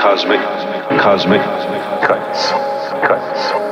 cosmic, cosmic cuts, cuts.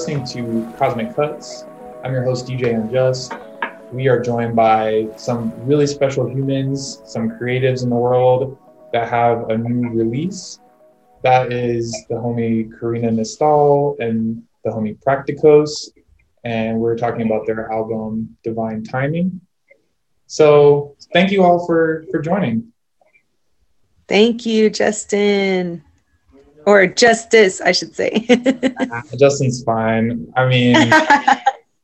Listening to Cosmic Cuts. I'm your host, DJ Unjust. We are joined by some really special humans, some creatives in the world that have a new release. That is the homie Karina Nistal and the homie Practicos. And we're talking about their album Divine Timing. So thank you all for for joining. Thank you, Justin or justice, I should say. Justin's fine. I mean,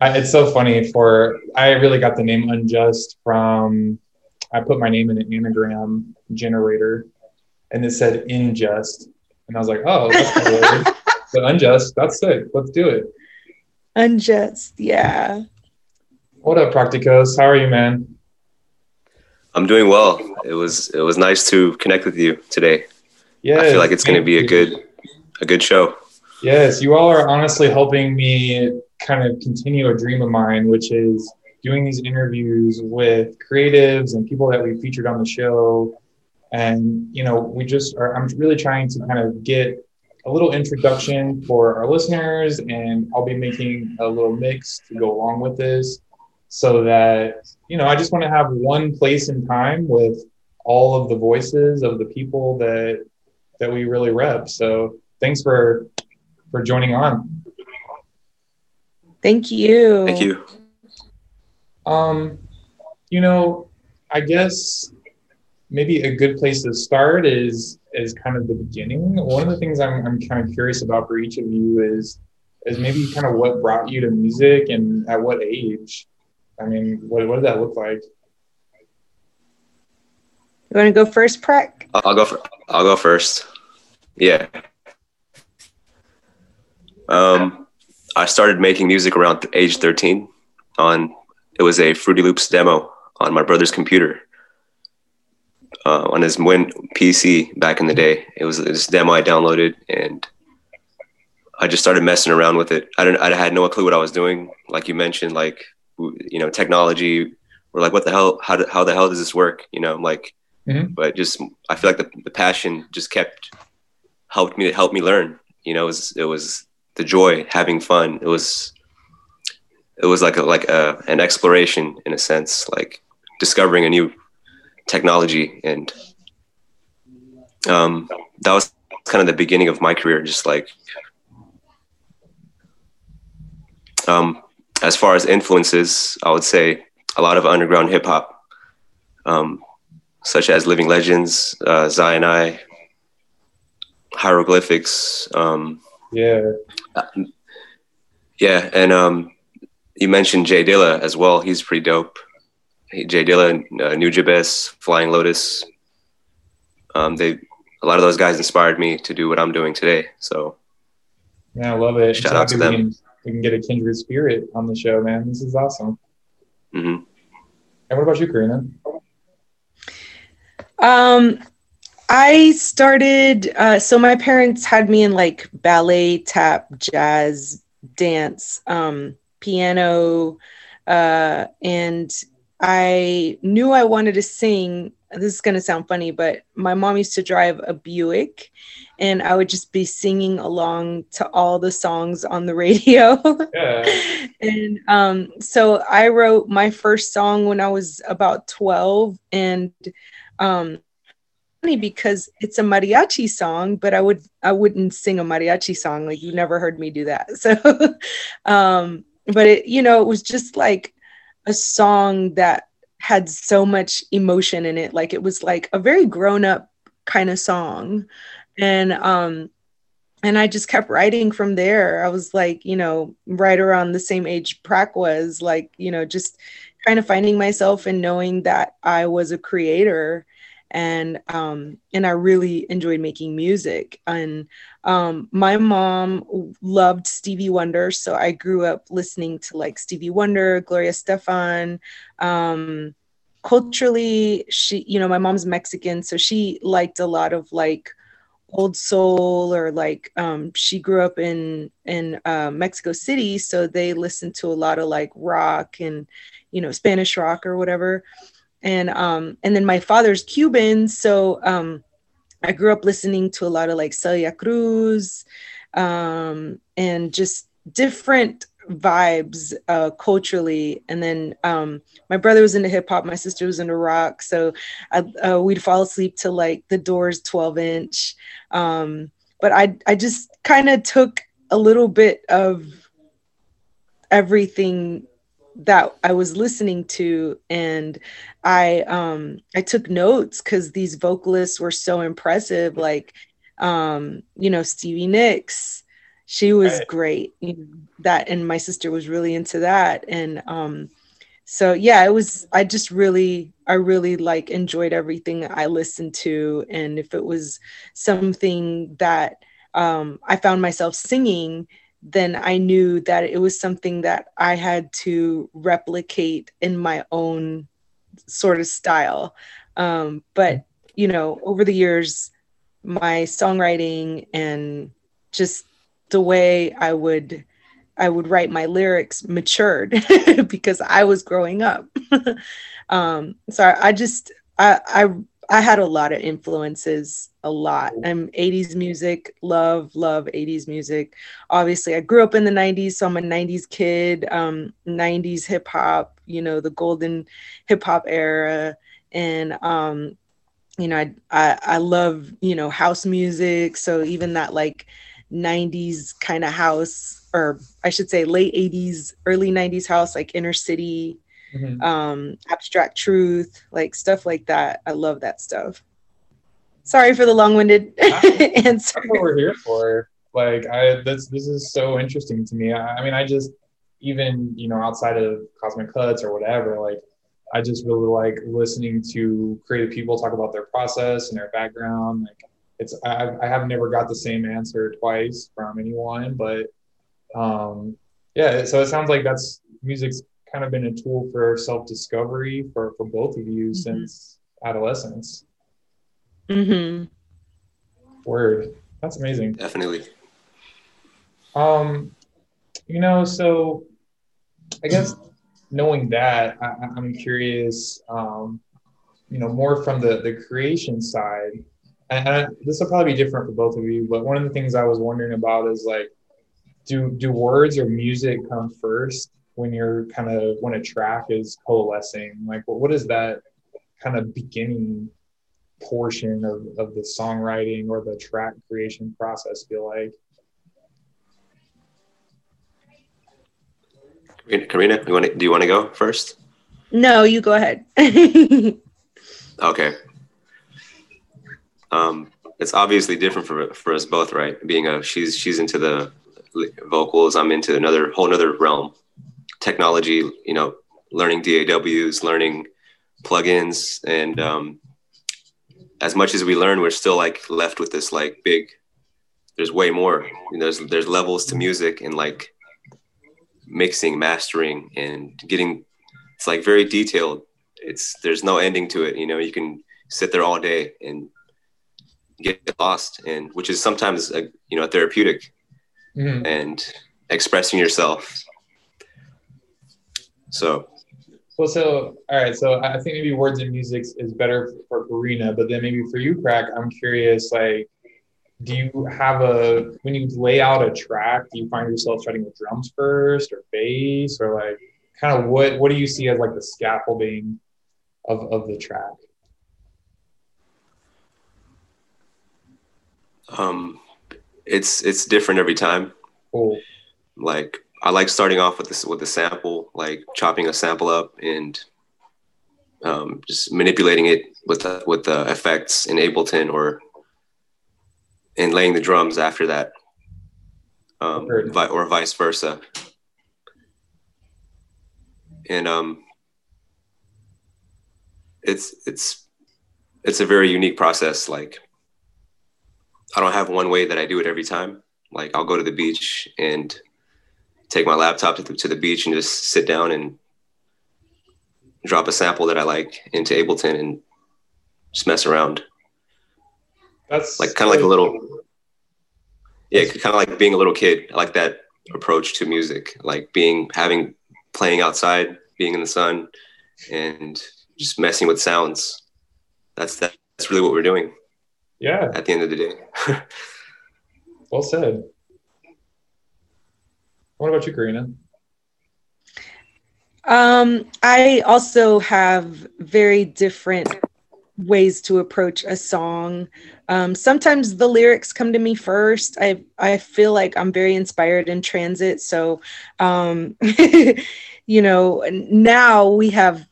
I, it's so funny. For I really got the name unjust from I put my name in an anagram generator, and it said unjust, and I was like, oh, that's weird. but unjust, that's sick. Let's do it. Unjust, yeah. What up, Practicos? How are you, man? I'm doing well. It was it was nice to connect with you today. Yeah, I feel like it's going to be a good a good show. Yes, you all are honestly helping me kind of continue a dream of mine, which is doing these interviews with creatives and people that we featured on the show. And you know, we just are. I'm really trying to kind of get a little introduction for our listeners, and I'll be making a little mix to go along with this, so that you know, I just want to have one place in time with all of the voices of the people that that we really rep. So thanks for for joining on. Thank you. Thank you. Um, you know, I guess maybe a good place to start is is kind of the beginning. One of the things I'm I'm kind of curious about for each of you is is maybe kind of what brought you to music and at what age. I mean, what what did that look like? You want to go first, Prek? I'll go. For, I'll go first. Yeah. Um, I started making music around age 13 on, it was a Fruity Loops demo on my brother's computer. Uh, on his Win PC back in the day, it was this demo I downloaded, and I just started messing around with it. I didn't, I had no clue what I was doing. Like you mentioned, like you know, technology. We're like, what the hell? How, how the hell does this work? You know, like, mm-hmm. but just I feel like the, the passion just kept helped me to help me learn. You know, it was it was the joy, having fun. It was it was like a, like a, an exploration in a sense, like discovering a new technology, and um, that was kind of the beginning of my career. Just like um, as far as influences, I would say a lot of underground hip hop, um, such as Living Legends, uh, Zion I, hieroglyphics. Um, yeah. Yeah, and um, you mentioned Jay Dilla as well. He's pretty dope. Jay Dilla, uh, Nujabes, Flying Lotus. Um, they a lot of those guys inspired me to do what I'm doing today. So yeah, I love it. Shout out to we them. Can, we can get a kindred spirit on the show, man. This is awesome. Mm-hmm. And what about you, Karina? Um, I started, uh, so my parents had me in like ballet, tap, jazz, dance, um, piano, uh, and I knew I wanted to sing. This is going to sound funny, but my mom used to drive a Buick and I would just be singing along to all the songs on the radio. Yeah. and um, so I wrote my first song when I was about 12 and um, funny because it's a mariachi song, but I would I wouldn't sing a mariachi song. Like you never heard me do that. So um, but it, you know, it was just like a song that had so much emotion in it. Like it was like a very grown-up kind of song. And um and I just kept writing from there. I was like, you know, right around the same age Prak was, like, you know, just kind of finding myself and knowing that I was a creator and um, and I really enjoyed making music. And um, my mom loved Stevie Wonder, so I grew up listening to like Stevie Wonder, Gloria Estefan. Um, culturally, she, you know, my mom's Mexican, so she liked a lot of like old soul or like um, she grew up in in uh, Mexico City, so they listened to a lot of like rock and you know Spanish rock or whatever and um and then my father's Cuban, so um I grew up listening to a lot of like Celia Cruz, um, and just different vibes uh, culturally. And then um, my brother was into hip hop, my sister was into rock. So I, uh, we'd fall asleep to like the Doors 12 inch. Um, but I, I just kind of took a little bit of everything that I was listening to and I um I took notes cuz these vocalists were so impressive like um you know Stevie Nicks she was right. great you know, that and my sister was really into that and um so yeah it was i just really i really like enjoyed everything i listened to and if it was something that um, i found myself singing then i knew that it was something that i had to replicate in my own sort of style um, but you know over the years my songwriting and just the way I would I would write my lyrics matured because I was growing up. um, so I, I just I, I I had a lot of influences, a lot. I'm 80s music, love, love 80s music. Obviously, I grew up in the 90s, so I'm a 90s kid, um, 90s hip hop, you know, the golden hip hop era. And, um, you know, I, I, I love, you know, house music. So even that like 90s kind of house, or I should say late 80s, early 90s house, like inner city, mm-hmm. um, abstract truth, like stuff like that. I love that stuff. Sorry for the long-winded answer. That's what we're here for. Like, I this this is so interesting to me. I, I mean, I just even you know outside of Cosmic Cuts or whatever, like I just really like listening to creative people talk about their process and their background. Like it's I, I have never got the same answer twice from anyone, but um, yeah. So it sounds like that's music's kind of been a tool for self discovery for for both of you mm-hmm. since adolescence. Mm-hmm. Word. That's amazing. Definitely. Um, you know, so I guess knowing that, I, am curious. Um, you know, more from the the creation side and I, this will probably be different for both of you, but one of the things I was wondering about is like, do do words or music come first when you're kind of when a track is coalescing? Like, what, what is that kind of beginning portion of, of the songwriting or the track creation process feel like? Karina, you want to, do you want to go first? No, you go ahead. okay um, it's obviously different for for us both, right? Being a she's she's into the vocals, I'm into another whole another realm, technology. You know, learning DAWs, learning plugins, and um, as much as we learn, we're still like left with this like big. There's way more. You know, there's there's levels to music and like mixing, mastering, and getting. It's like very detailed. It's there's no ending to it. You know, you can sit there all day and get lost and which is sometimes a, you know therapeutic mm-hmm. and expressing yourself so well so all right so i think maybe words and music is better for karina but then maybe for you crack i'm curious like do you have a when you lay out a track do you find yourself starting with drums first or bass or like kind of what what do you see as like the scaffolding of of the track Um, it's it's different every time. Cool. Like I like starting off with this with the sample, like chopping a sample up and um, just manipulating it with the, with the effects in Ableton or and laying the drums after that, um, or vice versa. And um, it's it's it's a very unique process. Like I don't have one way that I do it every time. Like I'll go to the beach and take my laptop to the, to the beach and just sit down and drop a sample that I like into Ableton and just mess around. That's like kind of like a little, yeah, kind of like being a little kid. I like that approach to music, like being having playing outside, being in the sun, and just messing with sounds. That's that, that's really what we're doing. Yeah. At the end of the day. well said. What about you, Karina? Um, I also have very different ways to approach a song. Um, sometimes the lyrics come to me first. I I feel like I'm very inspired in transit, so um, you know now we have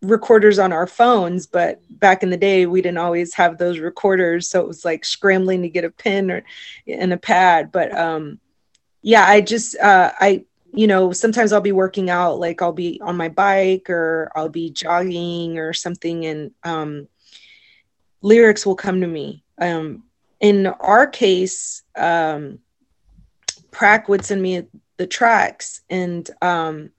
recorders on our phones, but back in the day we didn't always have those recorders, so it was like scrambling to get a pen or and a pad. But um, yeah, I just uh, I you know, sometimes I'll be working out, like I'll be on my bike or I'll be jogging or something, and um, lyrics will come to me. Um, in our case, um, would send me the tracks, and um,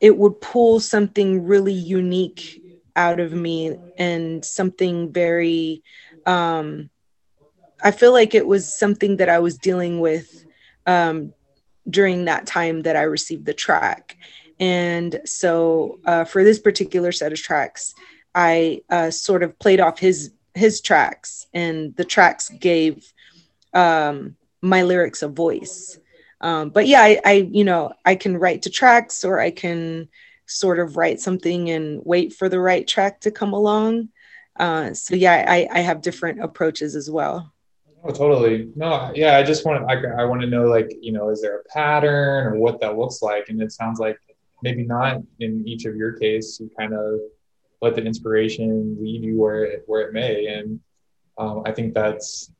it would pull something really unique out of me and something very. Um, I feel like it was something that I was dealing with um, during that time that I received the track. And so uh, for this particular set of tracks, I uh, sort of played off his his tracks, and the tracks gave um, my lyrics a voice. Um, but yeah, I, I you know I can write to tracks, or I can sort of write something and wait for the right track to come along. Uh, so yeah, I, I have different approaches as well. Oh, totally. No, yeah, I just want to, I, I want to know, like, you know, is there a pattern or what that looks like? And it sounds like maybe not in each of your case. You kind of let the inspiration lead you where it, where it may. And um, I think that's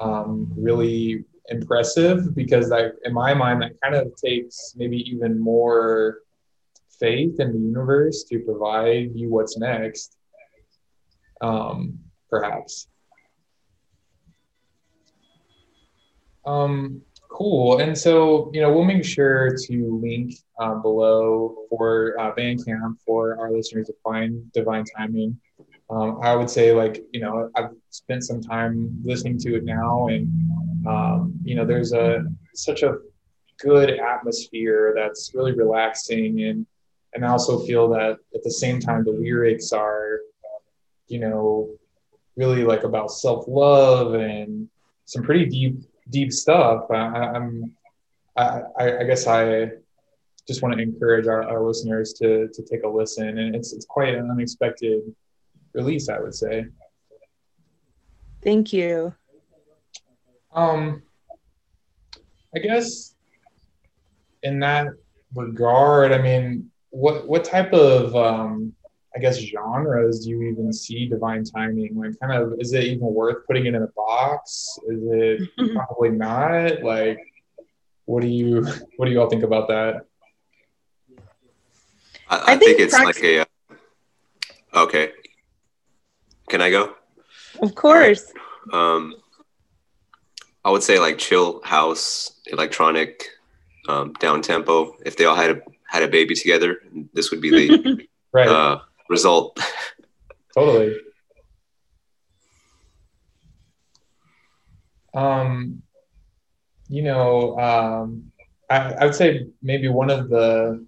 um, really impressive because that, in my mind, that kind of takes maybe even more faith in the universe to provide you what's next, um, perhaps. Um, cool. And so, you know, we'll make sure to link uh, below for uh, Bandcamp for our listeners to find Divine Timing. Um, I would say, like, you know, I've spent some time listening to it now, and um, you know, there's a such a good atmosphere that's really relaxing, and and I also feel that at the same time the lyrics are, you know, really like about self love and some pretty deep deep stuff. I, am I, I, guess I just want to encourage our, our listeners to to take a listen, and it's it's quite an unexpected release, I would say. Thank you. Um, I guess in that regard, I mean, what what type of um, I guess genres do you even see divine timing? Like, kind of, is it even worth putting it in a box? Is it probably not? Like, what do you what do you all think about that? I, I, I think, think, it's like a. Uh, okay, can I go? Of course. Right. Um, I would say like chill house, electronic, um, down tempo. If they all had a had a baby together, this would be the right. Uh, result. totally. Um, you know, um, I, I would say maybe one of the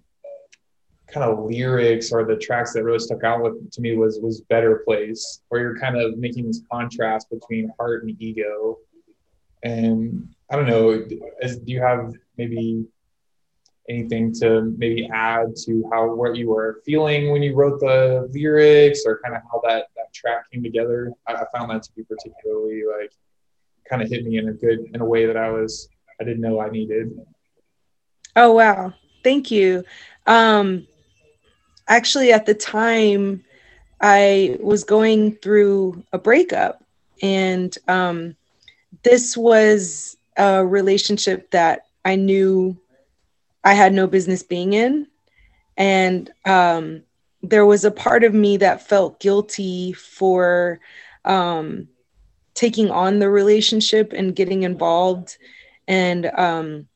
kind of lyrics or the tracks that really stuck out with to me was was Better Place, where you're kind of making this contrast between heart and ego. And I don't know, is, do you have maybe anything to maybe add to how what you were feeling when you wrote the lyrics or kind of how that that track came together? I, I, found that to be particularly like kind of hit me in a good in a way that i was i didn't know i needed. Oh wow. Thank you. Um actually at the time i was going through a breakup and um this was a relationship that i knew I had no business being in. And um, there was a part of me that felt guilty for um, taking on the relationship and getting involved and um,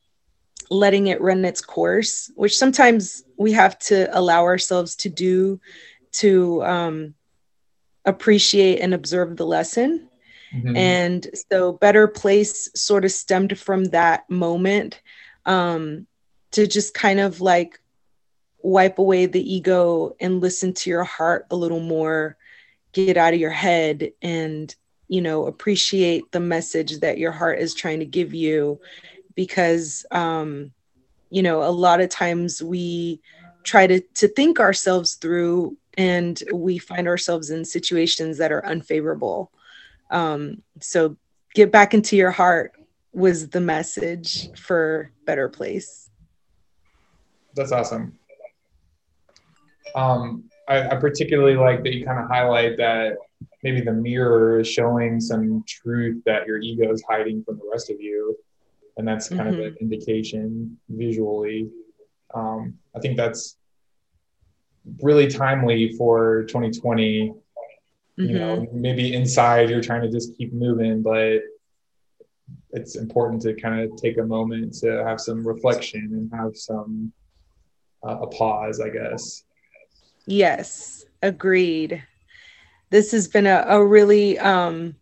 letting it run its course, which sometimes we have to allow ourselves to do to um, appreciate and observe the lesson. Mm-hmm. And so, Better Place sort of stemmed from that moment. Um, to just kind of like wipe away the ego and listen to your heart a little more get out of your head and you know appreciate the message that your heart is trying to give you because um, you know a lot of times we try to to think ourselves through and we find ourselves in situations that are unfavorable. Um, so get back into your heart was the message for better place that's awesome um, I, I particularly like that you kind of highlight that maybe the mirror is showing some truth that your ego is hiding from the rest of you and that's kind mm-hmm. of an indication visually um, i think that's really timely for 2020 mm-hmm. you know mm-hmm. maybe inside you're trying to just keep moving but it's important to kind of take a moment to have some reflection and have some uh, a pause i guess yes agreed this has been a, a really um,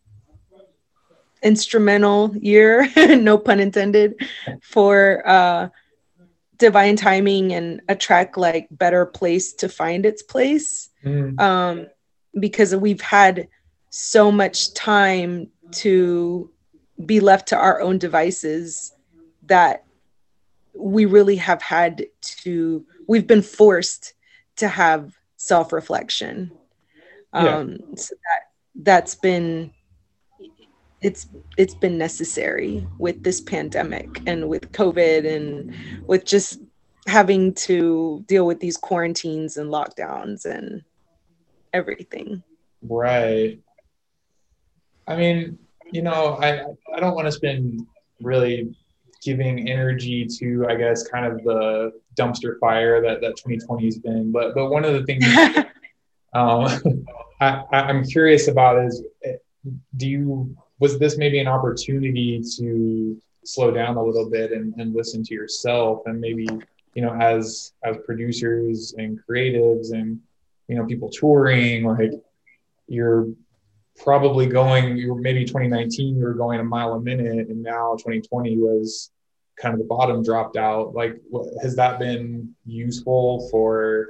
instrumental year, no pun intended, for uh, divine timing and a track like Better Place to find its place. Mm. Um, because we've had so much time to be left to our own devices that we really have had to, we've been forced to have self reflection um yeah. so that that's been it's it's been necessary with this pandemic and with covid and with just having to deal with these quarantines and lockdowns and everything. Right. I mean you know i i don't want to spend really giving energy to i guess kind of the dumpster fire that that 2020 has been. But but one of the things um, I, I'm curious about is do you was this maybe an opportunity to slow down a little bit and, and listen to yourself and maybe you know as as producers and creatives and you know people touring like you're probably going you're maybe 2019 you were going a mile a minute and now 2020 was kind of the bottom dropped out like has that been useful for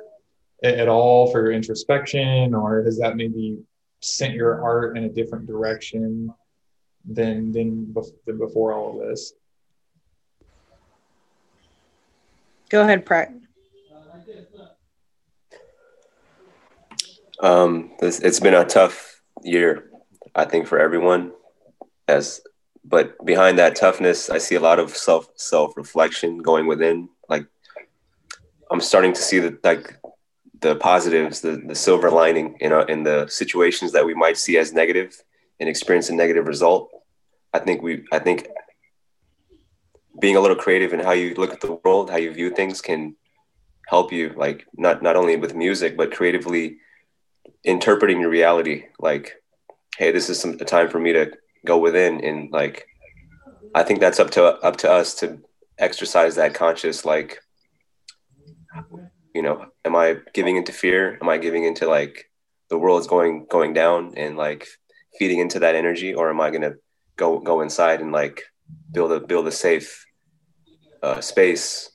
at all for your introspection, or has that maybe sent your art in a different direction than than, than before all of this? Go ahead, Pratt. Um, this, it's been a tough year, I think, for everyone. As but behind that toughness, I see a lot of self self reflection going within. Like I'm starting to see that like the positives, the, the silver lining in, our, in the situations that we might see as negative and experience a negative result. I think we, I think being a little creative in how you look at the world, how you view things can help you like not, not only with music, but creatively interpreting your reality. Like, Hey, this is some a time for me to go within and like, I think that's up to, up to us to exercise that conscious, like, you know am i giving into fear am i giving into like the world's going going down and like feeding into that energy or am i going to go go inside and like build a build a safe uh, space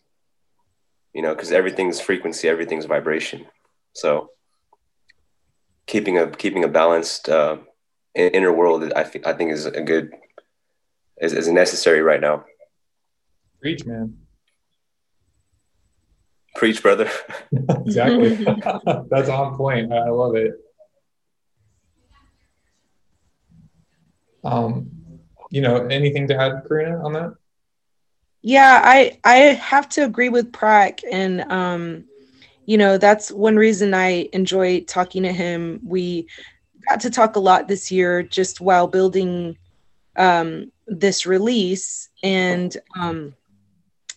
you know because everything's frequency everything's vibration so keeping a keeping a balanced uh, inner world i think i think is a good is, is necessary right now Preach, man Preach, brother. exactly. That's on point. I love it. Um, you know, anything to add, Karina, on that? Yeah, I I have to agree with Prak, and um, you know that's one reason I enjoy talking to him. We got to talk a lot this year, just while building um, this release, and um,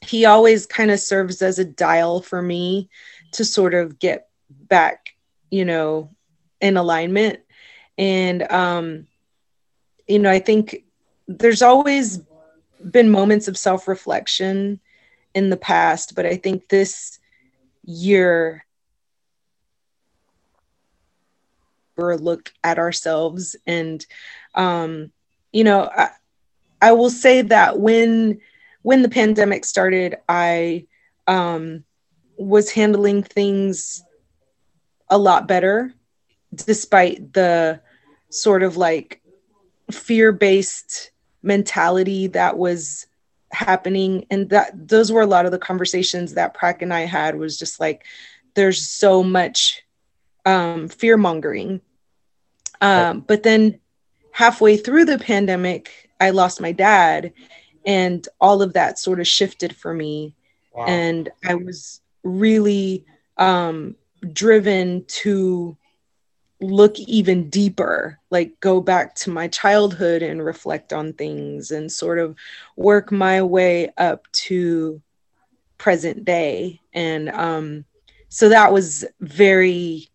he always kind of serves as a dial for me to sort of get back, you know, in alignment. And, um, you know, I think there's always been moments of self reflection in the past, but I think this year, or look at ourselves and um you know I, I will say that when when the pandemic started, I um, was handling things a lot better, despite the sort of like fear based mentality that was happening. And that those were a lot of the conversations that Prak and I had was just like there's so much um, fear mongering um, but then halfway through the pandemic I lost my dad and all of that sort of shifted for me. Wow. and I was really um, driven to look even deeper, like go back to my childhood and reflect on things and sort of work my way up to present day. And um, so that was very,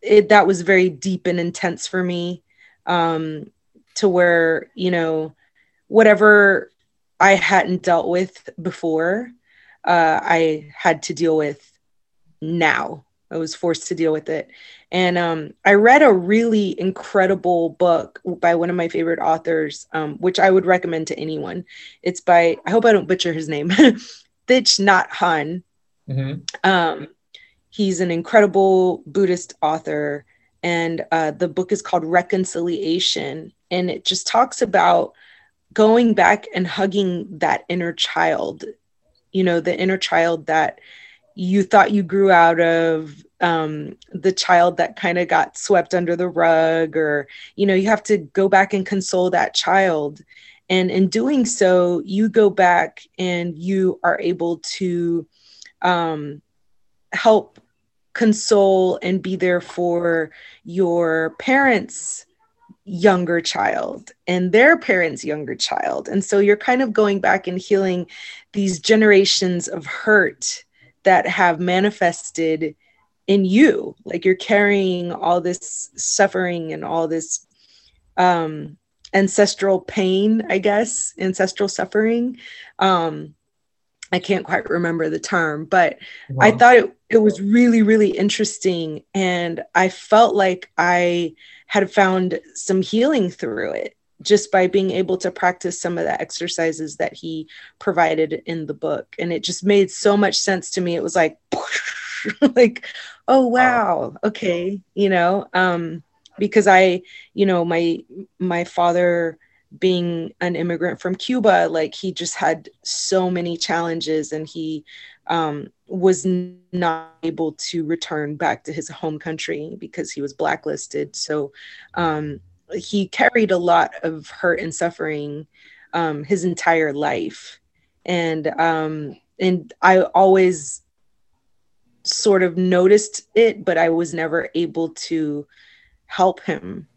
it, that was very deep and intense for me um, to where, you know, whatever I hadn't dealt with before, uh, I had to deal with now. I was forced to deal with it. And um, I read a really incredible book by one of my favorite authors, um, which I would recommend to anyone. It's by, I hope I don't butcher his name, Thich Nhat Hanh. Mm-hmm. Um, he's an incredible Buddhist author. And uh, the book is called Reconciliation. And it just talks about going back and hugging that inner child, you know, the inner child that you thought you grew out of um, the child that kind of got swept under the rug or you know you have to go back and console that child. And in doing so you go back and you are able to um, help console and be there for your parents younger child and their parents younger child. And so you're kind of going back and healing these generations of hurt that have manifested in you like you're carrying all this suffering and all this um ancestral pain i guess ancestral suffering um i can't quite remember the term but wow. i thought it, it was really really interesting and i felt like i had found some healing through it just by being able to practice some of the exercises that he provided in the book and it just made so much sense to me it was like like oh wow. okay. You know um because i you know my my father being an immigrant from cuba like he just had so many challenges and he um, was not able to return back to his home country because he was blacklisted. So um, he carried a lot of hurt and suffering um, his entire life, and um, and I always sort of noticed it, but I was never able to help him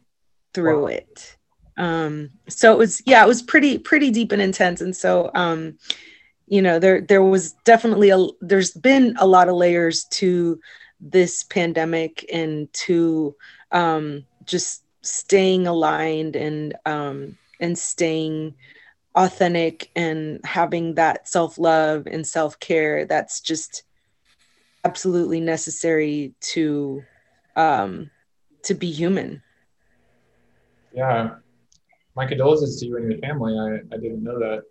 through wow. it. Um, so it was yeah, it was pretty pretty deep and intense, and so um, you know there there was definitely a there's been a lot of layers to this pandemic and to um, just staying aligned and um, and staying authentic and having that self-love and self-care that's just absolutely necessary to um to be human. Yeah. My condolences to you and your family. I, I didn't know that.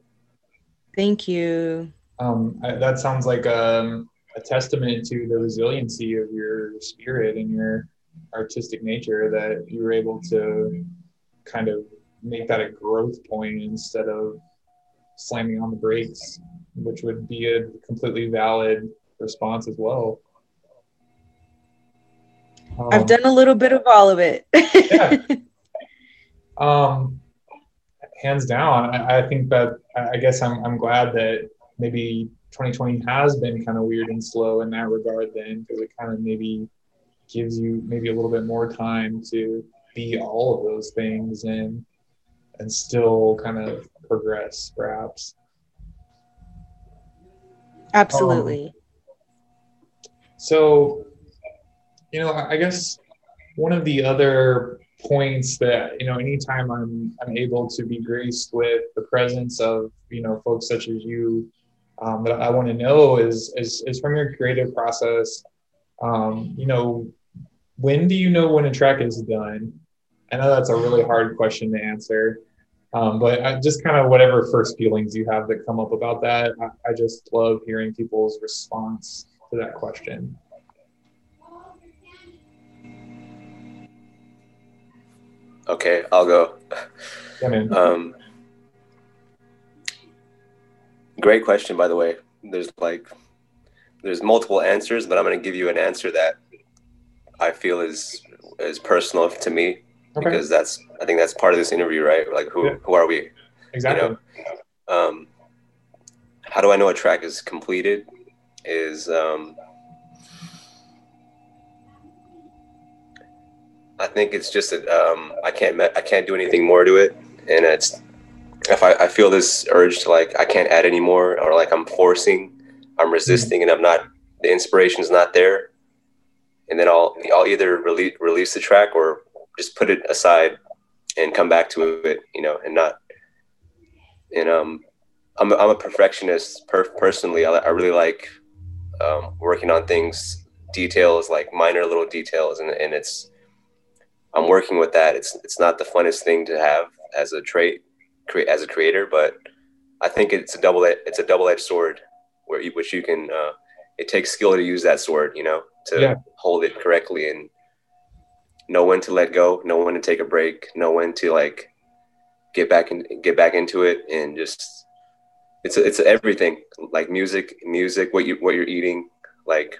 Thank you. Um I, that sounds like um, a testament to the resiliency of your spirit and your artistic nature that you were able to kind of make that a growth point instead of slamming on the brakes, which would be a completely valid response as well. Um, I've done a little bit of all of it. yeah. Um, hands down, I, I think that I guess I'm I'm glad that maybe 2020 has been kind of weird and slow in that regard. Then because it kind of maybe gives you maybe a little bit more time to be all of those things and and still kind of progress perhaps absolutely um, so you know i guess one of the other points that you know anytime i'm i'm able to be graced with the presence of you know folks such as you um, that i want to know is, is is from your creative process um, you know when do you know when a track is done? I know that's a really hard question to answer, um, but I, just kind of whatever first feelings you have that come up about that. I, I just love hearing people's response to that question. Okay, I'll go. Yeah. Um, Great question, by the way. There's like, there's multiple answers, but I'm going to give you an answer that I feel is is personal to me Okay. because that's I think that's part of this interview, right? Like, who Yeah. who are we? exactly. you Um, how do I know a track is completed? Is um, I think it's just that um, I can't I can't do anything more to it, and it's if I, I feel this urge to like I can't add any more or like I'm forcing, I'm resisting, and I'm not the inspiration's not there, and then I'll I'll either release release the track or just put it aside and come back to it, you know, and not and um, I'm a, I'm a perfectionist per- personally. I, I really like um, working on things, details like minor little details, and, and it's I'm working with that. It's it's not the funnest thing to have as a trait, create as a creator, but I think it's a double it's a double edged sword, where you, which you can uh, it takes skill to use that sword, you know, to Yeah. hold it correctly and know when to let go, know when to take a break, know when to like get back and get back into it and just it's it's everything like music music what you what you're eating like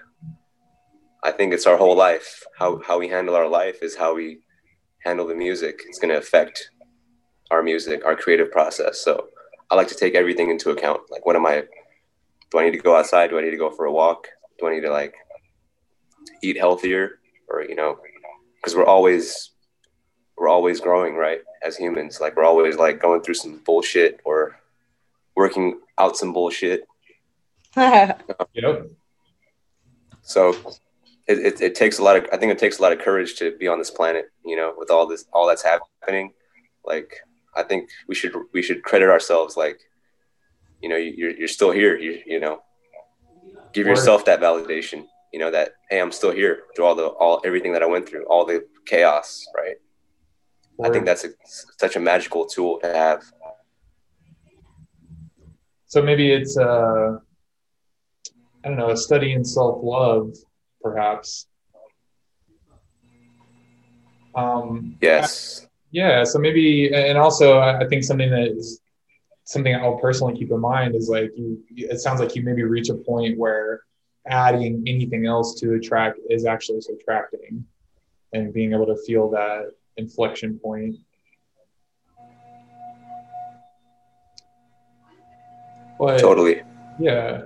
i think it's our whole life. How how we handle our life is how we handle the music. It's going to affect our music our creative process. So i like to take everything into account. Like what am i do i need to go outside? Do i need to go for a walk? Do i need to like eat healthier? Or you know because we're always we're always growing right? As humans like we're always like going through some bullshit or working out some bullshit. Yep. so it, it, it takes a lot of i think it takes a lot of courage to be on this planet you know with all this all that's happening. Like i think we should we should credit ourselves like you know you're, you're still here you, you know. Give yourself that validation you know that hey i'm still here through all the all everything that i went through all the chaos right? I think that's a, such a magical tool to have So maybe it's a I don't know, a study in self love, perhaps. Um, yes yeah. So maybe, and also, I I think something that is something I'll personally keep in mind is like you. It sounds like you maybe reach a point where adding anything else to a track is actually subtracting, and being able to feel that inflection point. But, totally Yeah.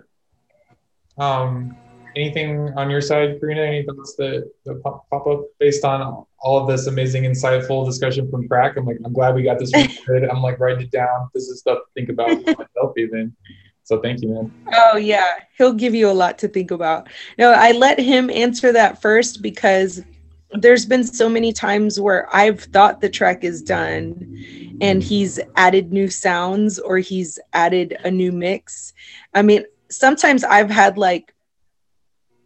Um, anything on your side, Karina? Any thoughts that, that pop, pop up based on all of this amazing, insightful discussion from Prak? I'm like, I'm glad we got this recorded. I'm like writing it down. This is stuff to think about for myself, even. So thank you, man. Oh yeah, he'll give you a lot to think about. No, I let him answer that first because there's been so many times where I've thought the track is done and he's added new sounds or he's added a new mix. I mean, sometimes I've had like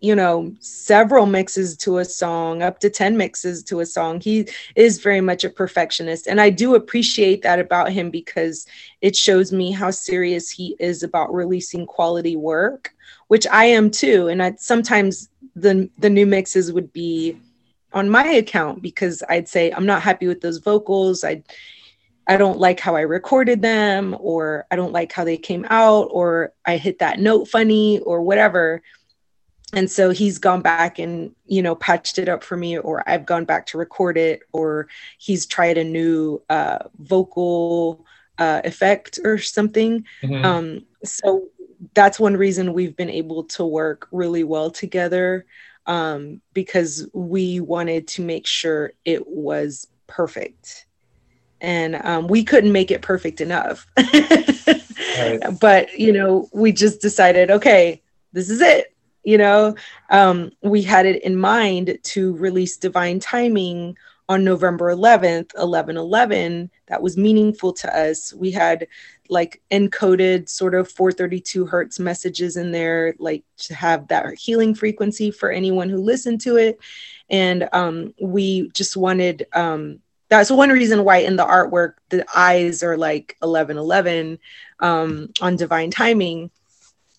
you know several mixes to a song up to 10 mixes to a song he is very much a perfectionist and i do appreciate that about him because it shows me how serious he is about releasing quality work which i am too and i sometimes the the new mixes would be on my account because i'd say i'm not happy with those vocals. I i don't like how i recorded them or i don't like how they came out or i hit that note funny or whatever. And so he's gone back and you know patched it up for me or i've gone back to record it or he's tried a new uh, vocal uh, effect or something. Mhm. um, so that's one reason we've been able to work really well together um, because we wanted to make sure it was perfect. And um, we couldn't make it perfect enough. Right. but you know we just decided okay this is it you know? Um, we had it in mind to release divine timing on november 11th 11 11 that was meaningful to us. We had like encoded sort of 432 hertz messages in there like to have that healing frequency for anyone who listened to it. And um, we just wanted um, that's one reason why in the artwork the eyes are like 11 11 um, on divine timing.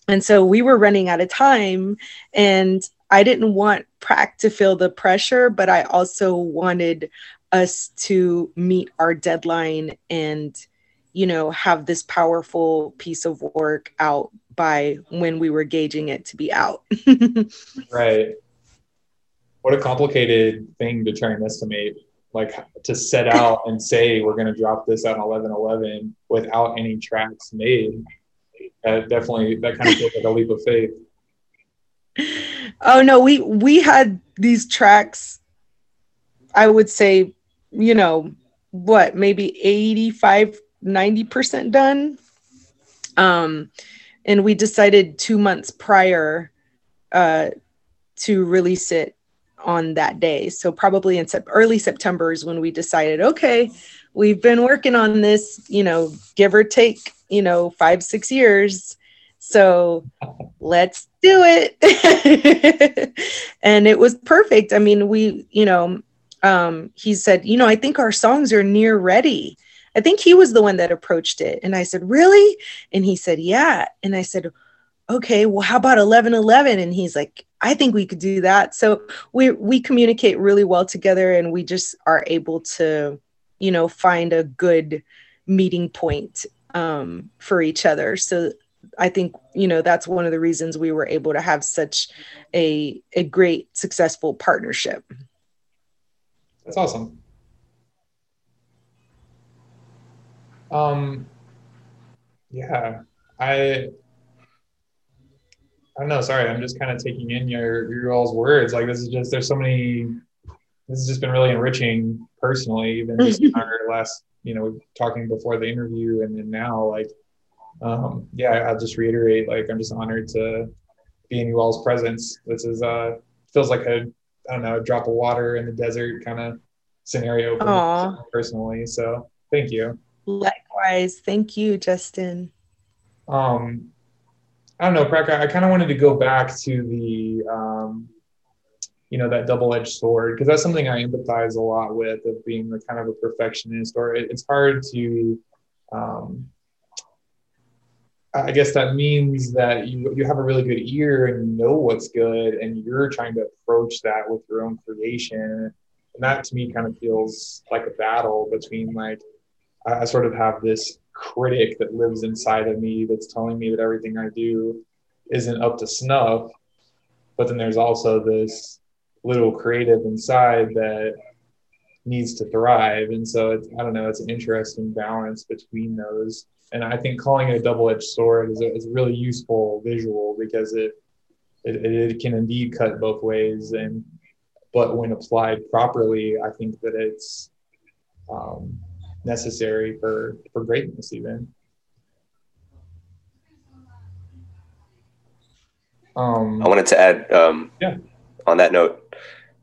And so we were running out of time and i didn't want Prak to feel the pressure but i also wanted us to meet our deadline and you know, have this powerful piece of work out by when we were gauging it to be out. right. What a complicated thing to try and estimate. Like to set out and say we're going to drop this on 1111 without any tracks made. That definitely that kind of feels like a leap of faith. Oh no, we we had these tracks. I would say, you know, what maybe 85 90% done. Um, and we decided two months prior uh, to release it on that day. So probably in sep- early September is when we decided, okay, we've been working on this, you know, give or take, you know, five, six years. So let's do it. and it was perfect. I mean, we, you know, um, he said, you know, I think our songs are near ready. I think he was the one that approached it. And I said, Really? And he said, Yeah. And I said, Okay, well, how about 1111? And he's like, I think we could do that. So we we communicate really well together and we just are able to, you know, find a good meeting point um, for each other. So I think, you know, that's one of the reasons we were able to have such a a great successful partnership. That's awesome. Um, yeah, I, I don't know. Sorry, I'm just kind of taking in your your all's words. Like this is just there's so many. This has just been really enriching personally, even just our last, you know, talking before the interview and then now, like, um, yeah, I'll just reiterate, like, I'm just honored to be in you all's presence. This is uh feels like a I don't know, a drop of water in the desert kind of scenario for me personally. So thank you. Likewise. Thank you, Justin. Um, I don't know, Prak. I, I kind of wanted to go back to the, um, you know, that double-edged sword because that's something I empathize a lot with of being the kind of a perfectionist. Or it, it's hard to, um, I guess that means that you you have a really good ear and you know what's good, and you're trying to approach that with your own creation. And that to me kind of feels like a battle between like I sort of have this critic that lives inside of me that's telling me that everything I do isn't up to snuff. But then there's also this little creative inside that needs to thrive. And so I don't know, it's an interesting balance between those. And I think calling it a double edged sword is a, is a really useful visual because it, it, it can indeed cut both ways. And, but when applied properly, I think that it's, um, necessary for for greatness even. Um i wanted to add um yeah. on that note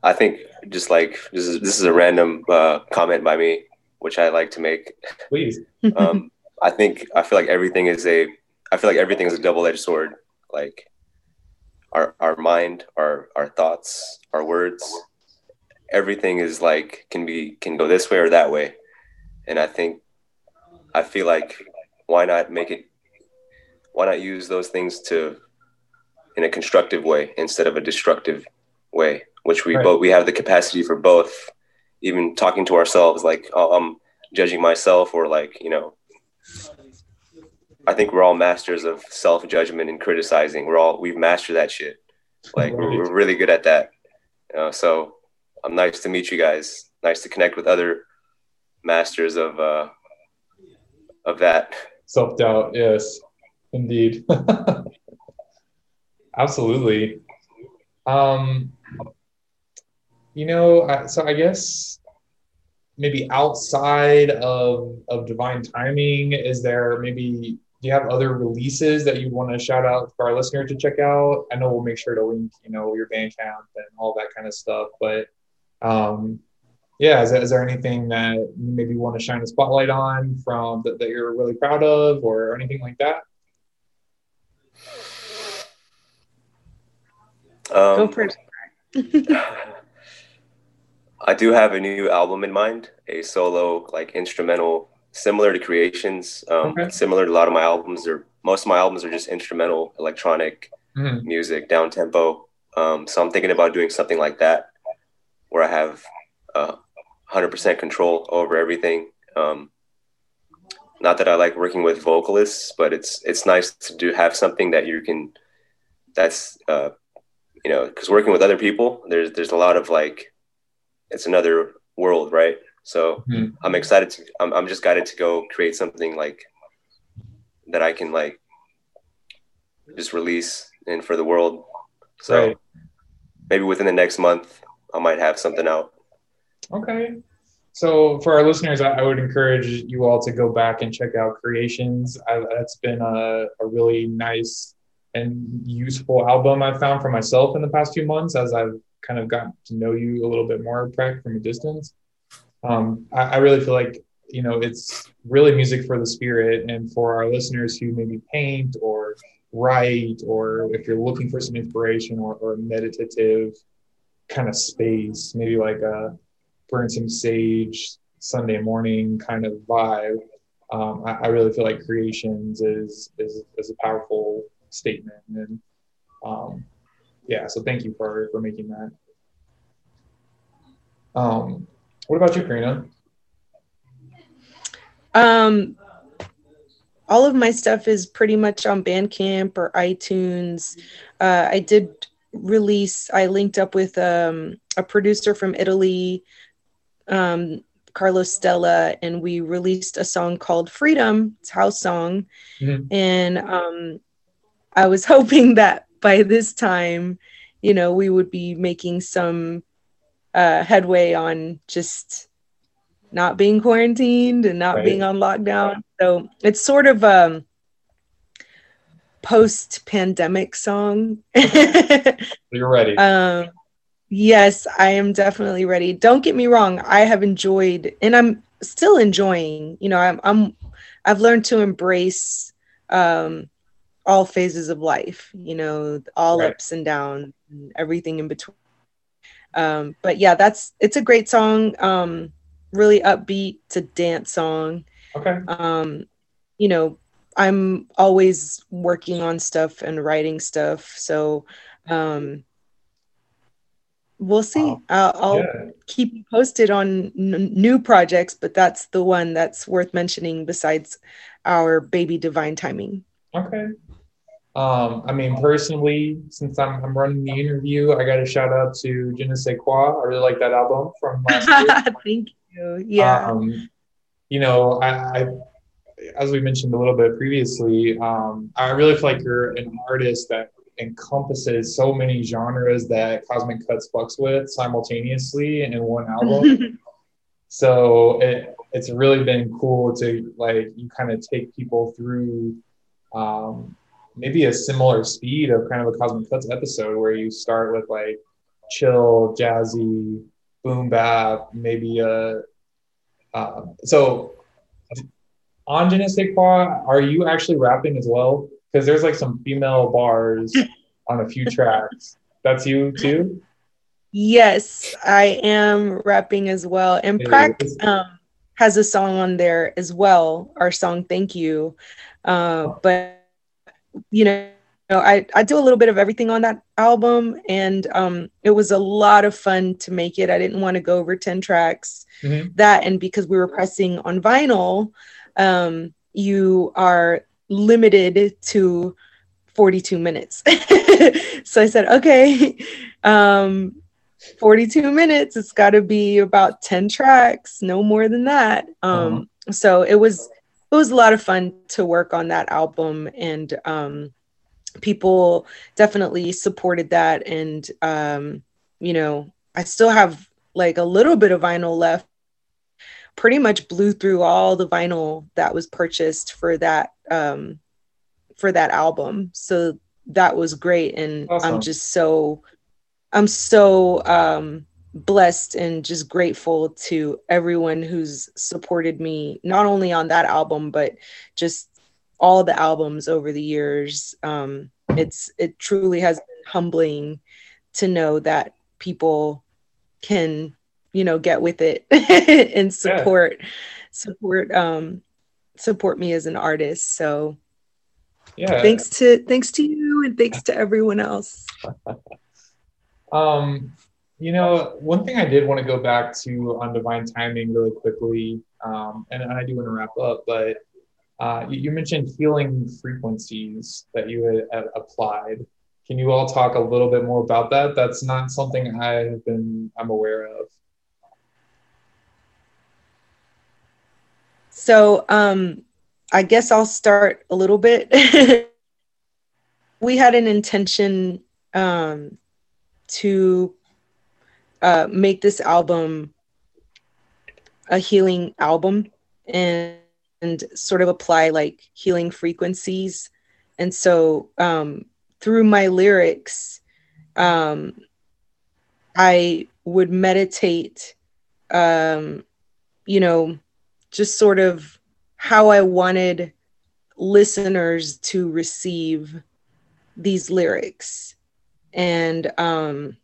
i think just like this is this is a random uh, comment by me which i like to make. Please. Um i think i feel like everything is a i feel like everything is a double-edged sword. Like our our mind our our thoughts our words everything is like can be can go this way or that way. And I think I feel like why not make it why not use those things to in a constructive way instead of a destructive way which we right. both we have the capacity for both. Even talking to ourselves like oh, i'm judging myself or like you know i think we're all masters of self-judgment and criticizing. We're all we've mastered that shit. Like we're, we're, really good at that. You know, so i'm nice to meet you guys. Nice to connect with other masters of uh, of that. Self doubt, yes, indeed, absolutely. Um, you know, so I guess maybe outside of of divine timing, is there maybe do you have other releases that you want to shout out for our listener to check out? I know we'll make sure to link, you know, your Bandcamp and all that kind of stuff, but um, yeah, is, is there anything that you maybe want to shine a spotlight on from that, that you're really proud of or anything like that? Um, Go first. I do have a new album in mind, a solo like instrumental, similar to Creations, um, okay. similar to a lot of my albums. Or most of my albums are just instrumental, electronic mm-hmm. music, down tempo. Um, so I'm thinking about doing something like that, where I have uh, 100% control over everything. Um, not that I like working with vocalists, but it's it's nice to do have something that you can that's uh, you know because working with other people there's there's a lot of like it's another world right so Mhm. i'm excited to I'm, I'm just guided to go create something like that i can like just release and for the world so Right. maybe within the next month i might have something out Okay. So for our listeners, I, I would encourage you all to go back and check out Creations. I, that's been a, a really nice and useful album I've found for myself in the past few months as I've kind of got to know you a little bit more, Prak, from a distance. Um, I, I really feel like, you know, it's really music for the spirit and for our listeners who maybe paint or write, or if you're looking for some inspiration or, or meditative kind of space, maybe like a burn some sage Sunday morning kind of vibe. Um, I, I really feel like creations is is, is a powerful statement, and um, yeah. So thank you for for making that. Um, what about you, Karina? Um, all of my stuff is pretty much on Bandcamp or iTunes. Uh, I did release. I linked up with um, a producer from Italy, um, Carlos Stella, and we released a song called "Freedom." It's a house song, Mhm. and um, I was hoping that by this time, you know, we would be making some uh, headway on just not being quarantined and not Right. being on lockdown. So it's sort of a post pandemic song. You're ready. um yes, I am definitely ready. Don't get me wrong, I have enjoyed and I'm still enjoying, you know, I'm I'm I've learned to embrace um all phases of life, you know, all Right. ups and downs and everything in between. Um but yeah, that's it's a great song. Um really upbeat, it's a dance song okay. um you know i'm always working on stuff and writing stuff so um we'll see Wow. i'll, I'll Yeah. keep posted on n- new projects but that's the one that's worth mentioning besides our baby divine timing Okay. Um, I mean, personally, since I'm, I'm running the interview, I got a shout out to Je ne sais quoi. I really like that album from last year. thank you yeah Um, you know, I, I, as we mentioned a little bit previously, um, I really feel like you're an artist that encompasses so many genres that Cosmic Cuts fucks with simultaneously in one album. so it, it's really been cool to like you kind of take people through um, maybe a similar speed of kind of a Cosmic Cuts episode where you start with like chill, jazzy, boom bap, maybe a uh, so on Je ne are you actually rapping as well? Because there's like some female bars on a few tracks. That's you too? yes i am rapping as well and Yeah, Prak um, has a song on there as well our song thank you. Uh, but you know I, I do a little bit of everything on that album and um, it was a lot of fun to make it. I didn't want to go over 10 tracks. Mhm. that and because we were pressing on vinyl um, you are limited to 42 minutes. So i said okay. Um, 42 minutes. It's got to be about 10 tracks no more than that. Um, so it was it was a lot of fun to work on that album and um, people definitely supported that and um, you know i still have like a little bit of vinyl left. Pretty much blew through all the vinyl that was purchased for that um, for that album. So that was great and Awesome. i'm just so i'm so um, blessed and just grateful to everyone who's supported me not only on that album but just all the albums over the years. Um, it's it truly has been humbling to know that people can you know get with it and support support um support me as an artist. So Yeah. thanks to thanks to you and thanks to everyone else Um, you know, one thing I did want to go back to on divine timing really quickly, um, and I do want to wrap up, but uh, you, you mentioned healing frequencies that you had, had applied. Can you all talk a little bit more about that? That's not something I've been I'm aware of. So um, I guess I'll start a little bit. we had an intention um, to uh, make this album a healing album and, and sort of apply like healing frequencies. And so um, through my lyrics, um, I would meditate, um, you know, just sort of how I wanted listeners to receive these lyrics. And um,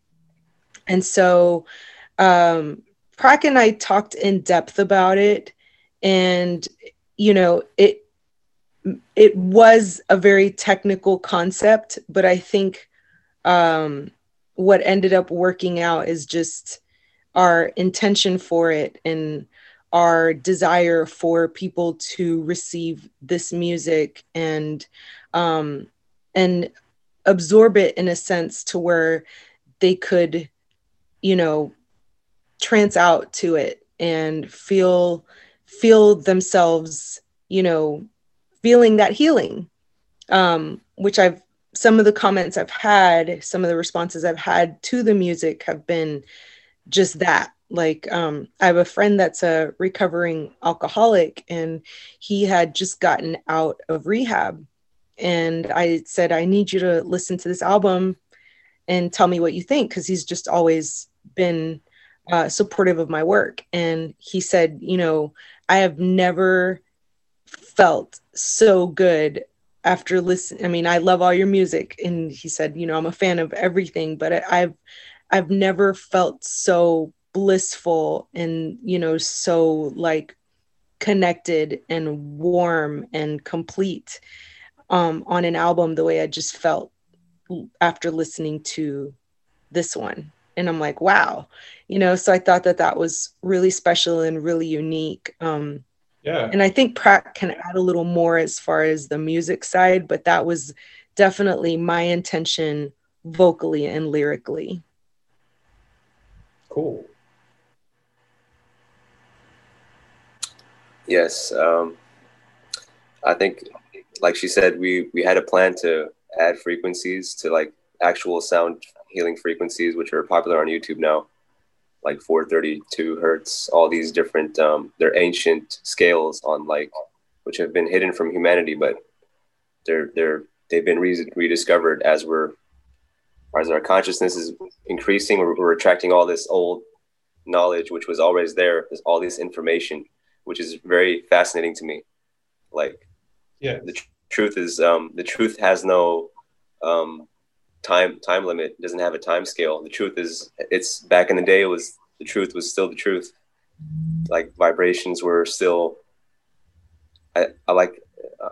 and so um, Prak and I talked in depth about it, and you know it it was a very technical concept, but I think um, what ended up working out is just our intention for it and our desire for people to receive this music and um, and absorb it in a sense to where they could you know trance out to it and feel feel themselves you know feeling that healing. Um which i've some of the comments i've had some of the responses i've had to the music have been just that. Like um i have a friend that's a recovering alcoholic and he had just gotten out of rehab and i said i need you to listen to this album and tell me what you think because he's just always been uh, supportive of my work. And he said, you know, I have never felt so good after listening. I mean, I love all your music. And he said, you know, I'm a fan of everything, but I've, I've never felt so blissful and, you know, so like connected and warm and complete um, on an album the way I just felt after listening to this one. And i'm like wow you know so i thought that that was really special and really unique. Um yeah. and i think Prak can add a little more as far as the music side but that was definitely my intention vocally and lyrically. Cool. Yes um i think like she said we we had a plan to add frequencies to like actual sound healing frequencies, which are popular on YouTube now, like 432 hertz, all these different, um, they're ancient scales on like, which have been hidden from humanity, but they're, they're, they've been re- rediscovered as we're, as our consciousness is increasing, we're, we're attracting all this old knowledge, which was always there. There's all this information, which is very fascinating to me. Like, yeah, the tr- truth is, um, the truth has no, um, time time limit it doesn't have a time scale. The truth is it's back in the day it was the truth was still the truth. Like vibrations were still i, I like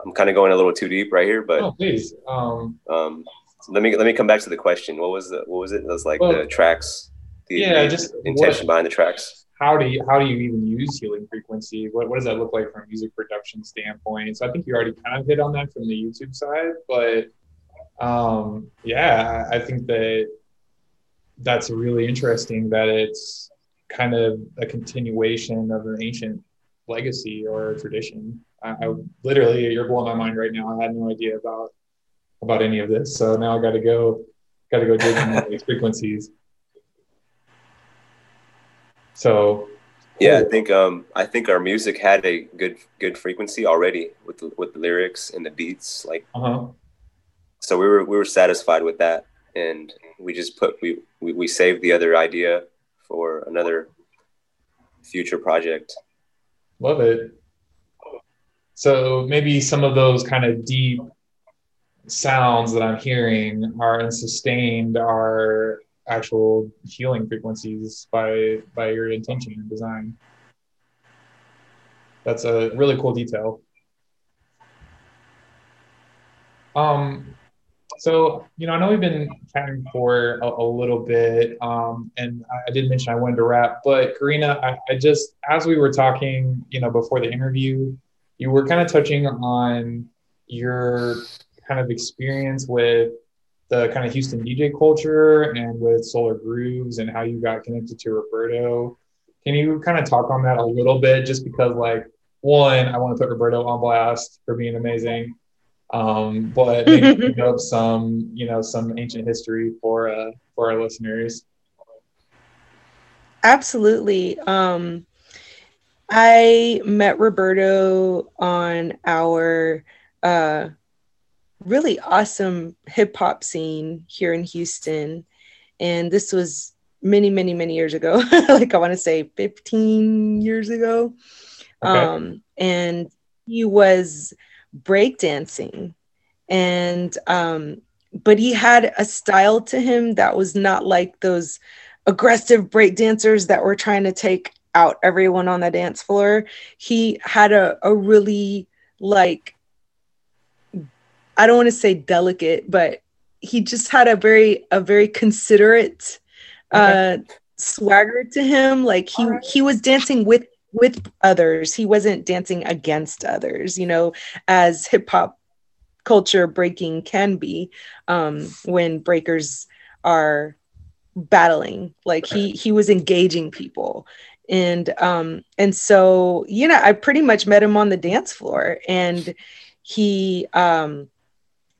i'm kind of going a little too deep right here but oh, please um, um let me let me come back to the question. What was the what was it it was like well, the tracks the, yeah the just intention what, behind the tracks how do you how do you even use healing frequency what, what does that look like from a music production standpoint so i think you already kind of hit on that from the youtube side but um, yeah, I think that that's really interesting that it's kind of a continuation of an ancient legacy or tradition. I, I literally, you're blowing my mind right now. I had no idea about about any of this, so now I got to go, got to go dig into these frequencies. So, yeah, I think um, I think our music had a good good frequency already with the, with the lyrics and the beats. Like, uh-huh. So we were we were satisfied with that and we just put we we, we saved the other idea for another future project. Love it. So maybe some of those kind of deep sounds that i'm hearing are unsustained are actual healing frequencies by by your intention and design. That's a really cool detail. Um so, you know, I know we've been chatting for a, a little bit, um, and I did mention I wanted to wrap, but Karina, I, I, just, as we were talking, you know, before the interview, you were kind of touching on your kind of experience with the kind of Houston DJ culture and with Solar Grooves and how you got connected to Roberto. Can you kind of talk on that a little bit? Just because, like, one, I want to put Roberto on blast for being amazing, um, but maybe pick up some, you know, some ancient history for uh, for our listeners. Absolutely. Um, I met Roberto on our uh, really awesome hip hop scene here in Houston. And this was many, many, many years ago. like I want to say 15 years ago. Okay. Um, and he was breakdancing. And um, but he had a style to him that was not like those aggressive break dancers that were trying to take out everyone on the dance floor. He had a, a really like I don't want to say delicate, but he just had a very a very considerate okay. uh swagger to him. Like he right. he was dancing with with others. He wasn't dancing against others, you know, as hip hop culture breaking can be um when breakers are battling like he he was engaging people and um and so you know i pretty much met him on the dance floor and he um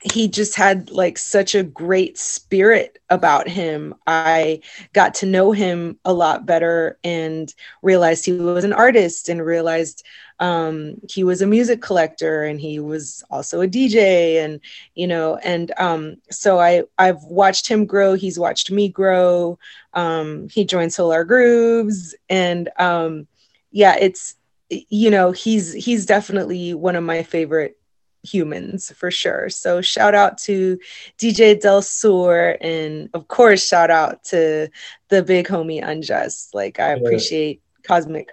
he just had like such a great spirit about him. I got to know him a lot better and realized he was an artist and realized um, he was a music collector and he was also a DJ and you know and um, so I I've watched him grow. He's watched me grow. Um, he joined Solar Grooves and um, yeah, it's you know he's he's definitely one of my favorite humans for sure. So shout out to DJ Del Sur and of course shout out to the big homie Unjust. Like I appreciate Cosmic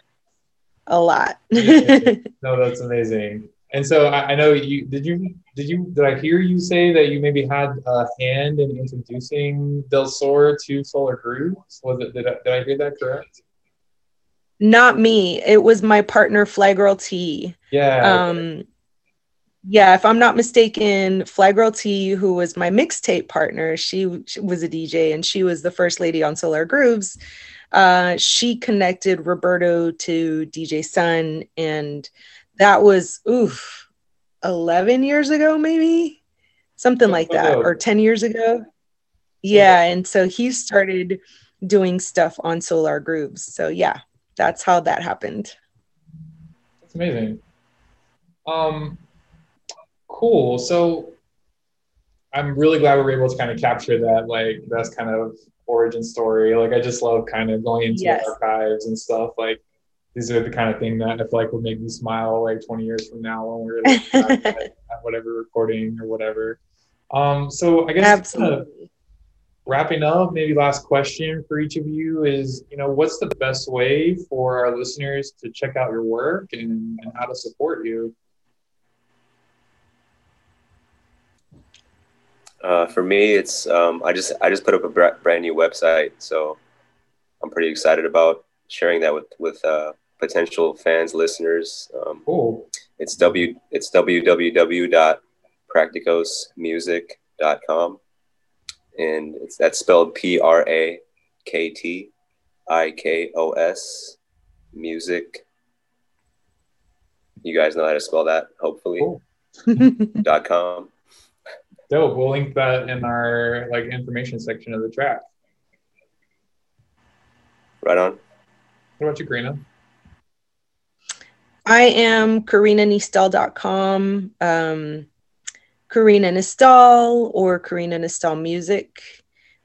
a lot. no, that's amazing. And so I, I, know you did you did you did I hear you say that you maybe had a hand in introducing Del Sur to Solar Grooves? Was it did I, did I hear that correct? Not me. It was my partner Flygirl T. Yeah. Um yeah, if I'm not mistaken, Flygirl T, who was my mixtape partner, she, she, was a DJ and she was the first lady on Solar Grooves. Uh, she connected Roberto to DJ Sun, and that was oof, eleven years ago, maybe something like that, or ten years ago. Yeah, and so he started doing stuff on Solar Grooves. So yeah, that's how that happened. That's amazing. Um, cool. So I'm really glad we were able to kind of capture that, like that's kind of origin story. Like I just love kind of going into yes. archives and stuff. Like these are the kind of thing that I feel like would make me smile like 20 years from now when we're like, at, at whatever recording or whatever. Um, so I guess Absolutely. wrapping up, maybe last question for each of you is, you know, what's the best way for our listeners to check out your work and, and how to support you? Uh, for me, it's um, I just I just put up a brand new website, so I'm pretty excited about sharing that with with uh, potential fans, listeners. Um, cool. It's w it's www.praktikosmusic.com, and it's that's spelled P R A K T I K O S music. You guys know how to spell that, hopefully. Cool. dot com. Dope. We'll link that in our like information section of the track. Right on. What about you, Karina? I am KarinaNistal.com, um, Karina Nistal or Karina Nistal Music.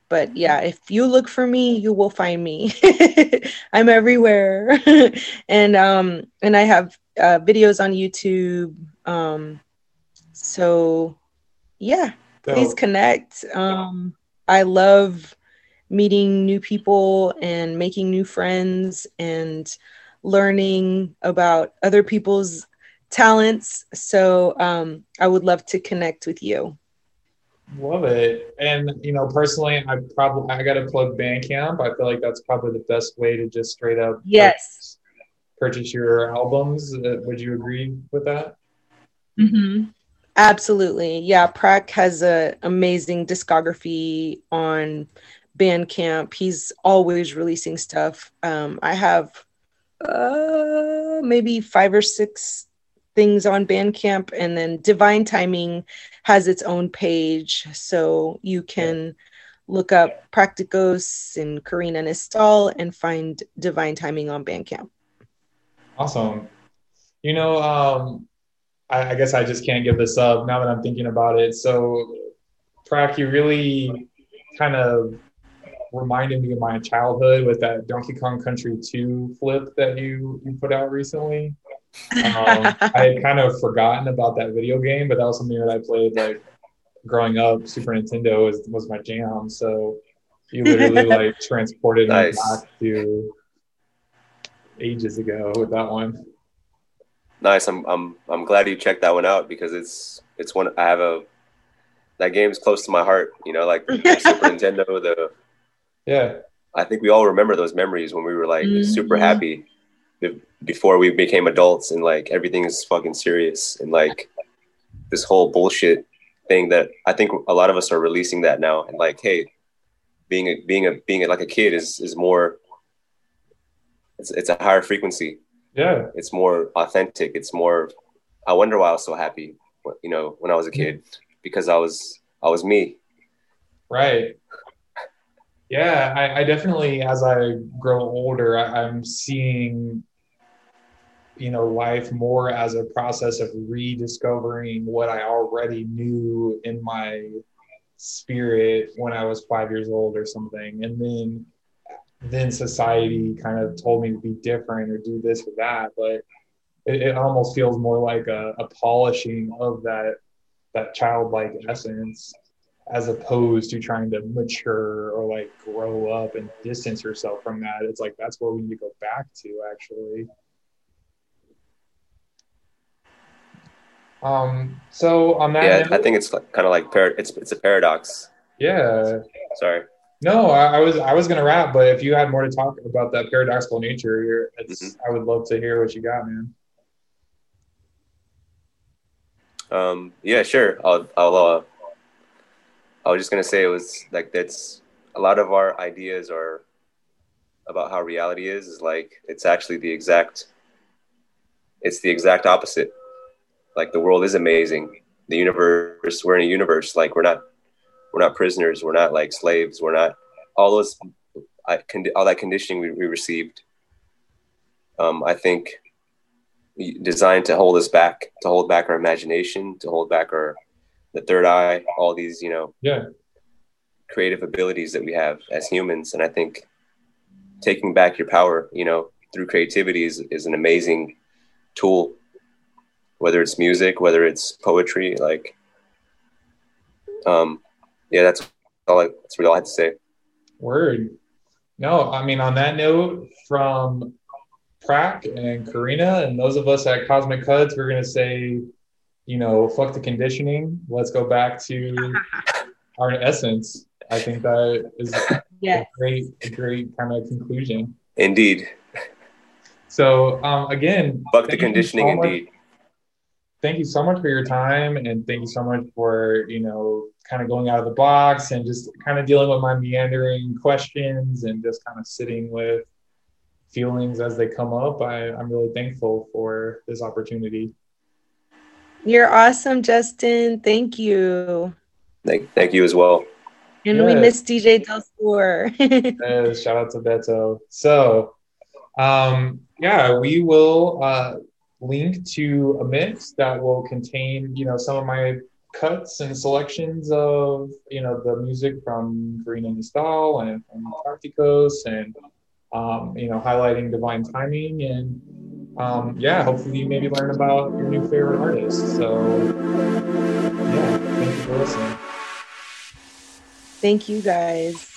But yeah, if you look for me, you will find me. I'm everywhere, and um, and I have uh, videos on YouTube. Um, so yeah, please connect. Um, I love meeting new people and making new friends and learning about other people's talents. So um, I would love to connect with you. Love it. And you know, personally, I probably I gotta plug Bandcamp. I feel like that's probably the best way to just straight up yes purchase your albums. Uh, would you agree with that? Mm-hmm. Absolutely. Yeah, Prak has an amazing discography on Bandcamp. He's always releasing stuff. Um, I have uh, maybe five or six things on Bandcamp, and then Divine Timing has its own page, so you can look up Praktikos and Karina Nistal and find Divine Timing on Bandcamp. Awesome. You know, um, I, I, guess I just can't give this up now that I'm thinking about it. So, Prak, you really kind of reminded me of my childhood with that Donkey Kong Country 2 flip that you, you put out recently. Um, I had kind of forgotten about that video game, but that was something that I played like growing up. Super Nintendo was, was my jam. So you literally like transported nice. me back to ages ago with that one. Nice. I'm I'm I'm glad you checked that one out because it's it's one I have a that game's close to my heart. You know, like Super Nintendo. The yeah. I think we all remember those memories when we were like mm-hmm. super happy before we became adults and like everything is fucking serious and like this whole bullshit thing that I think a lot of us are releasing that now and like hey being a being a being a, like a kid is is more it's, it's a higher frequency yeah. It's more authentic. It's more i wonder why i was so happy you know when i was a mm-hmm. kid because i was i was me. Right. Yeah i, I definitely as i grow older I, i'm seeing you know life more as a process of rediscovering what i already knew in my spirit when i was five years old or something. And then then society kind of told me to be different or do this or that but it, it almost feels more like a, a, polishing of that that childlike essence as opposed to trying to mature or like grow up and distance yourself from that. It's like that's where we need to go back to actually. Um so on that yeah note, i think it's kind of like par- it's it's a paradox. Yeah. Sorry no, I, I, was I was gonna wrap, but if you had more to talk about that paradoxical nature, mm-hmm. I would love to hear what you got, man. Um, yeah, sure. I'll, I'll, uh, I was just gonna say it was like that's a lot of our ideas are about how reality is is like it's actually the exact it's the exact opposite. Like the world is amazing. The universe, we're in a universe. Like we're not we're not prisoners. We're not like slaves. We're not all those all that conditioning we, we received. Um, I think designed to hold us back, to hold back our imagination, to hold back our the third eye, all these you know yeah creative abilities that we have as humans. And I think taking back your power, you know, through creativity is, is an amazing tool. Whether it's music, whether it's poetry, like um, yeah, that's all. I, that's really all I had to say. Word. No, I mean on that note, from Prak and Karina and those of us at Cosmic Cuts, we're gonna say, you know, fuck the conditioning. Let's go back to our essence. I think that is yes. a great, a great kind of conclusion. Indeed. So um, again, fuck the conditioning. So indeed. Thank you so much for your time, and thank you so much for you know kind of going out of the box and just kind of dealing with my meandering questions and just kind of sitting with feelings as they come up. I, I'm really thankful for this opportunity. You're awesome, Justin. Thank you. Thank, thank you as well. And yes. we miss DJ Del yes, shout out to Beto. So, um, yeah, we will uh, link to a mix that will contain, you know, some of my cuts and selections of you know the music from Nistal and from Praktikos and um, you know highlighting divine timing and um, yeah hopefully you maybe learn about your new favorite artist. So yeah thank you for listening. Thank you guys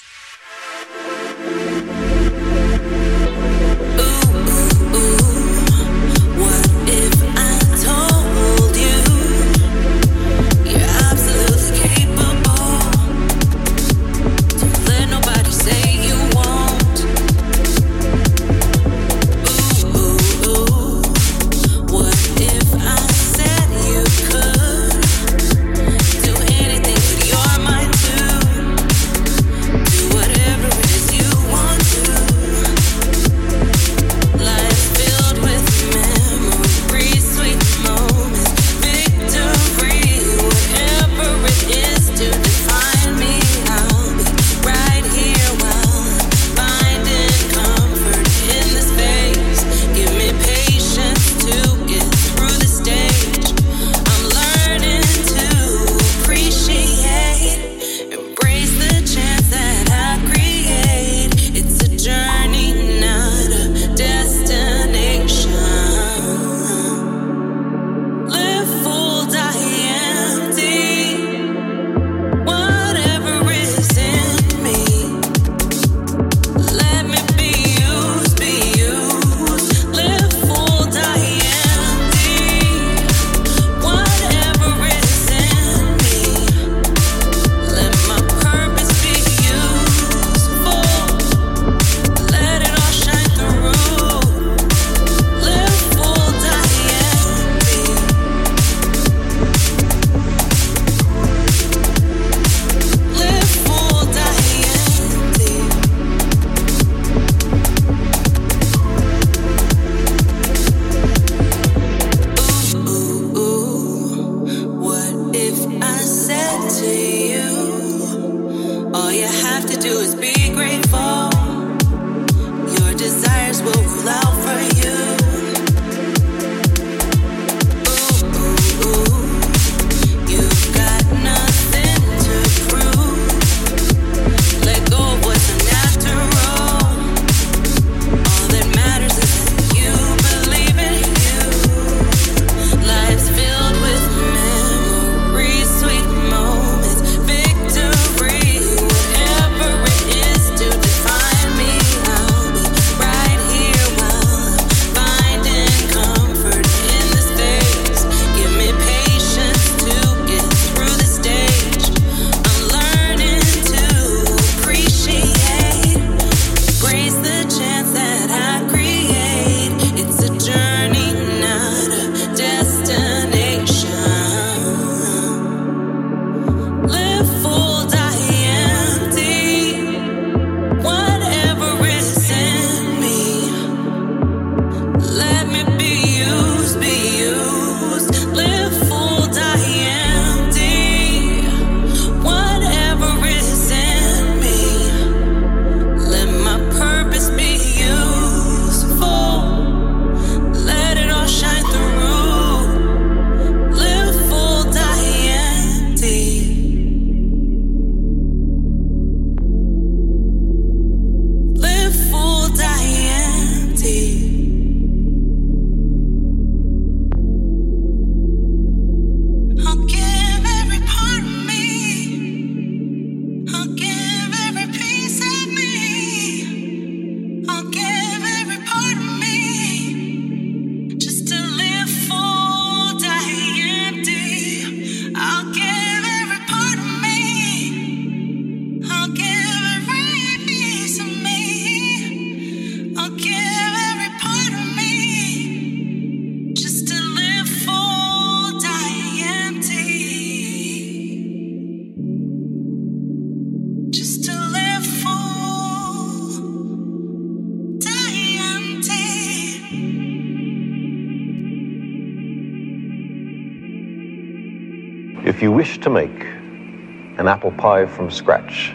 pie from scratch,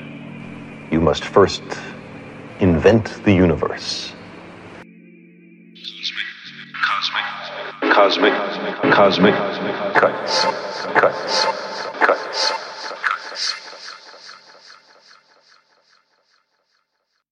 you must first invent the